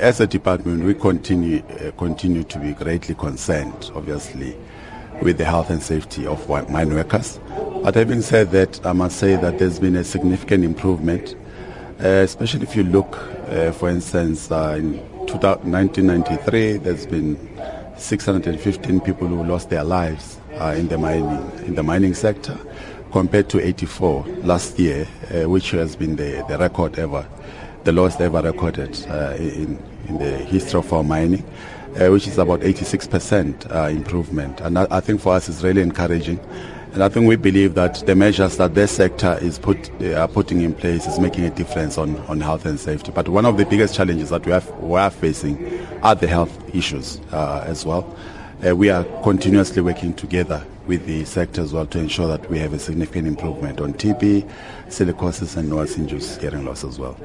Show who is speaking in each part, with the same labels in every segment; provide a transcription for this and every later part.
Speaker 1: as a department, we continue uh, continue to be greatly concerned, obviously, with the health and safety of mine workers. But having said that, I must say that there's been a significant improvement, uh, especially if you look, uh, for instance, uh, in 1993, there's been 615 people who lost their lives uh, in the mining in the mining sector, compared to 84 last year, uh, which has been the, the record ever, the lowest ever recorded uh, in in the history of our mining. Uh, which is about 86% uh, improvement. And I, I, think for us it's really encouraging. And I think we believe that the measures that this sector is put, uh, putting in place is making a difference on, on health and safety. But one of the biggest challenges that we, have, we are facing are the health issues uh, as well. Uh, we are continuously working together with the sector as well to ensure that we have a significant improvement on TB, silicosis, and noise-induced hearing loss as well.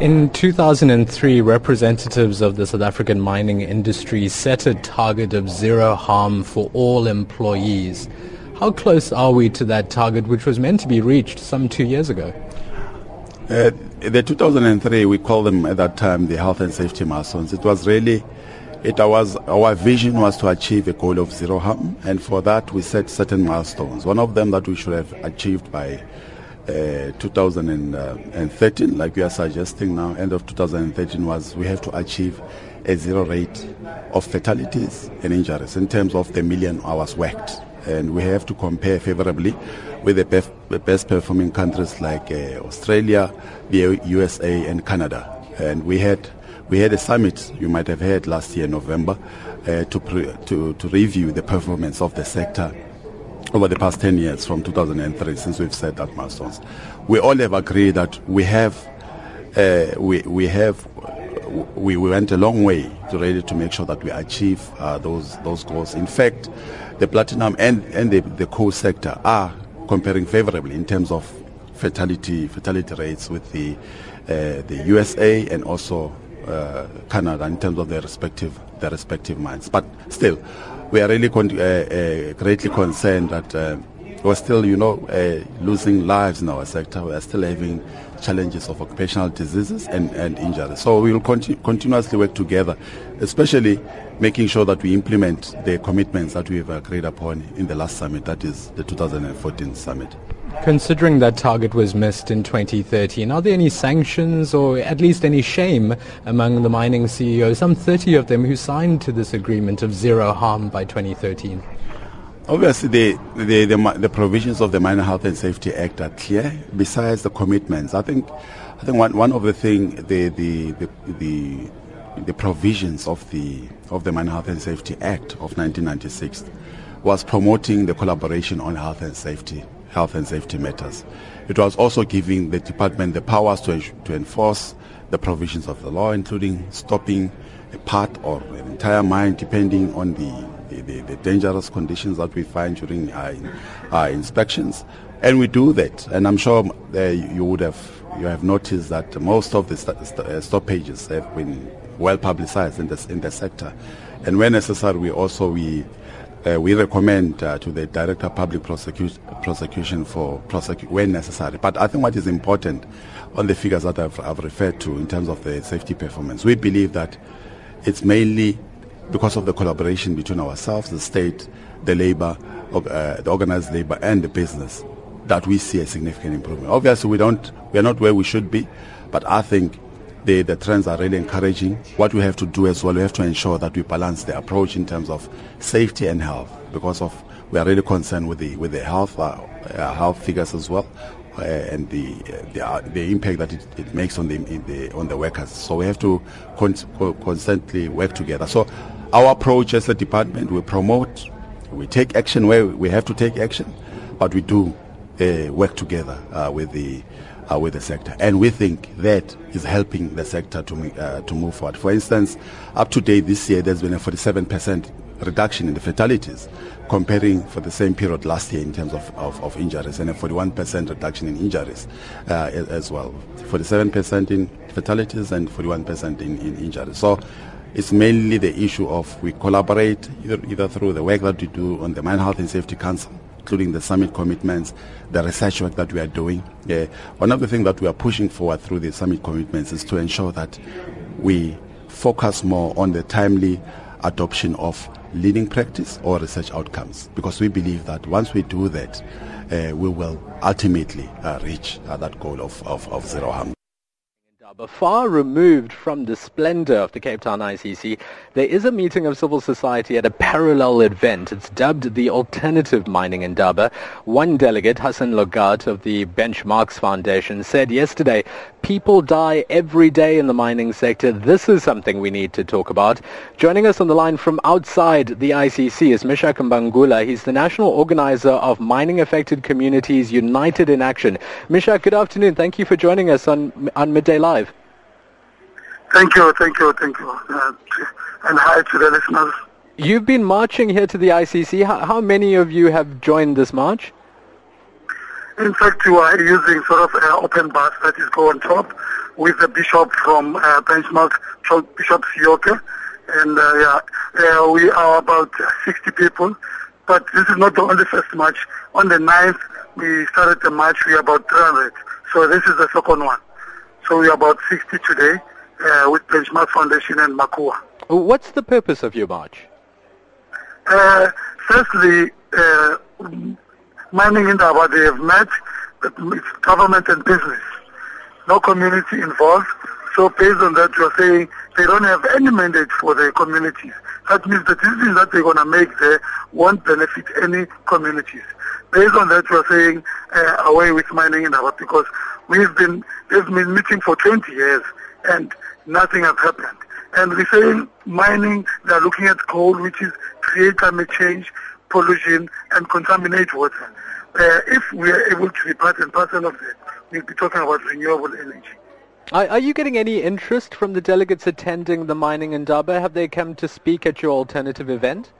Speaker 2: In 2003, representatives of the South African mining industry set a target of zero harm for all employees. How close are we to that target, which was meant to be reached some two years ago?
Speaker 1: Uh, the 2003, we called them at that time the health and safety milestones. It was really, it was our vision was to achieve a goal of zero harm, and for that we set certain milestones. One of them that we should have achieved by uh, 2013, like we are suggesting now, end of 2013 was we have to achieve a zero rate of fatalities and injuries in terms of the million hours worked. And we have to compare favorably with the best, the best performing countries like uh, Australia, the USA, and Canada. And we had we had a summit you might have heard last year, November, uh, to, pre- to to review the performance of the sector over the past 10 years from 2003 since we've set that milestones. We all have agreed that we have, uh, we, we have, we, we went a long way to ready to make sure that we achieve uh, those, those goals. In fact, the platinum and, and the, the coal sector are comparing favorably in terms of fatality, fatality rates with the, uh, the USA and also uh, Canada in terms of their respective, their respective mines. But still, we are really con- uh, uh, greatly concerned that uh, we're still, you know, losing lives in our sector. We are still having challenges of occupational diseases and, and injuries. So we will continu- continuously work together, especially making sure that we implement the commitments that we've agreed upon in the last summit, that is the 2014 summit.
Speaker 2: Considering that target was missed in 2013, are there any sanctions or at least any shame among the mining CEOs, some 30 of them who signed to this agreement of zero harm by 2013?
Speaker 1: Obviously, the, the, the, the, provisions of the Mine Health and Safety Act are clear. Besides the commitments, I think, I think one, one of the things, the, the, the, the, the provisions of the, of the Mine Health and Safety Act of 1996 was promoting the collaboration on health and safety health and safety matters. It was also giving the department the powers to, to enforce the provisions of the law, including stopping a part or an entire mine, depending on the, the, the dangerous conditions that we find during our, our, inspections. And we do that. And I'm sure you would have you have noticed that most of the st- st- uh, stoppages have been well publicized in the, in the sector. And when necessary, we also we uh, we recommend uh, to the Director Public prosecu- Prosecution for prosecute when necessary. But I think what is important on the figures that I've, I've, referred to in terms of the safety performance, we believe that it's mainly because of the collaboration between ourselves, the state, the labor, uh, the organized labor, and the business that we see a significant improvement. Obviously, we don't, we are not where we should be, but I think the, the trends are really encouraging. What we have to do as well, we have to ensure that we balance the approach in terms of safety and health because of we are really concerned with the with the health uh, uh, health figures as well. Uh, and the the, uh, the, impact that it, it makes on the, the, on the workers. So we have to con- constantly work together. So our approach as a department, we promote, we take action where we have to take action, but we do uh, work together with the uh, with the sector. And we think that is helping the sector to, uh, to move forward. For instance, up to date this year, there's been a 47% reduction in the fatalities comparing for the same period last year in terms of, of, of injuries and a 41% reduction in injuries uh, as well. 47% in fatalities and 41% in, in injuries. So it's mainly the issue of we collaborate either, either through the work that we do on the Mine Health and Safety Council including the summit commitments, the research work that we are doing. one of the things that we are pushing forward through the summit commitments is to ensure that we focus more on the timely adoption of leading practice or research outcomes because we believe that once we do that, uh, we will ultimately uh, reach uh, that goal of, of, of zero harm.
Speaker 2: But far removed from the splendor of the Cape Town ICC, there is a meeting of civil society at a parallel event. It's dubbed the Alternative Mining Indaba. One delegate, Hassen Lorgat of the Benchmarks Foundation, said yesterday, people die every day in the mining sector. This is something we need to talk about. Joining us on the line from outside the ICC is Mishak Mbangula. He's the national organizer of Mining Affected Communities United in Action. Mishak, good afternoon. Thank you for joining us on, on Midday Live.
Speaker 3: Thank you, thank you, thank you. Uh, and hi to the listeners.
Speaker 2: You've been marching here to the ICC. How, how, many of you have joined this march?
Speaker 3: In fact, we are using sort of an open bus that is go on top with the bishop from uh, Benchmark, Bishop Seoka. And uh, yeah, uh, we are about 60 people. But this is not the only first march. On the 9th, we started the march. We are about 300. So this is the second one. So we are about 60 today uh, with Benchmark Foundation and MACUA.
Speaker 2: What's the purpose of your march?
Speaker 3: Uh, firstly, uh, mining Indaba, they have met it's government and business, no community involved. So based on that, you're saying they don't have any mandate for the communities. That means the decisions that they're going to make there won't benefit any communities. Based on that, you're saying uh, away with mining in Indaba because we've been, they've been meeting for 20 years and nothing has happened. And we're saying mining, they're looking at coal, which is create climate change, pollution, and contaminate water. Uh, if we are able to be part and parcel of that, we'll be talking about renewable energy.
Speaker 2: Are, are, you getting any interest from the delegates attending the mining Indaba? Have they come to speak at your alternative event?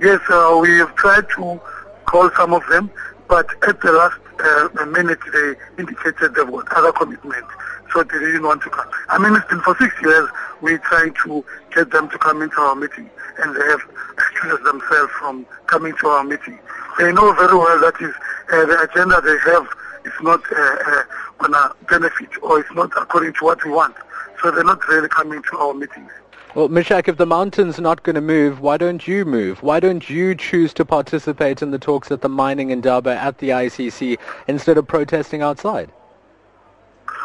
Speaker 3: Yes, uh, we have tried to call some of them, but at the last uh, minute they indicated they've got other commitments so they didn't want to come. I mean, it's been for six years we're trying to get them to come into our meeting, and they have excused themselves from coming to our meeting. They know very well that is uh, the agenda they have is not uh, uh, going to benefit or it's not according to what we want. So they're not really coming to our meetings.
Speaker 2: Well, Mishak, if the mountain's not going to move, why don't you move? Why don't you choose to participate in the talks at the mining Indaba at the ICC instead of protesting outside?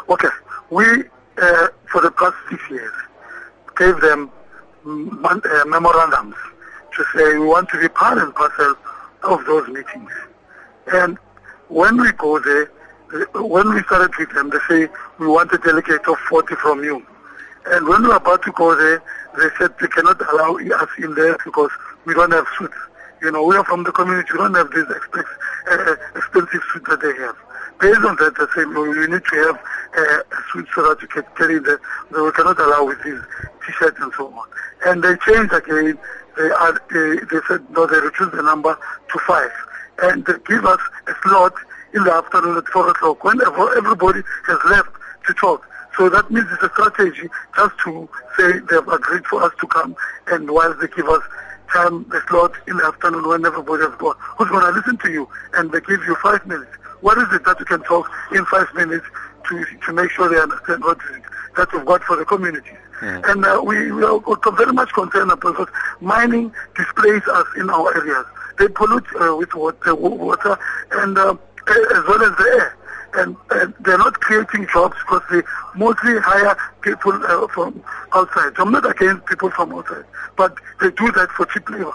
Speaker 3: Okay. We, uh, for the past six years, gave them uh, memorandums to say we want to be part and parcel of those meetings. And when we go there, uh, when we started with them, they say we want a delegate of 40 from you. And when we were about to go there, they said they cannot allow us in there because we don't have suits. You know, we are from the community. We don't have these uh, expensive suits that they have. Based on that, they say you need to have uh, a suit so that you can carry the, the we cannot allow with these t-shirts and so on. And they changed again. They, are, they, said no, they reduced the number to five. And they give us a slot in the afternoon at 4 o'clock when everybody has left to talk. So that means it's a strategy just to say they've agreed for us to come and while they give us time, the slot in the afternoon when everybody has gone, who's going to listen to you? And they give you five minutes. What is it that you can talk in five minutes to, to make sure they understand what that we've got for the communities? Yeah. And uh, we, we are very much concerned about mining displaces us in our areas. They pollute uh, with water, water and uh, as well as the air and, and they're not creating jobs because they mostly hire people uh, from outside. So I'm not against people from outside, but they do that for cheap labor.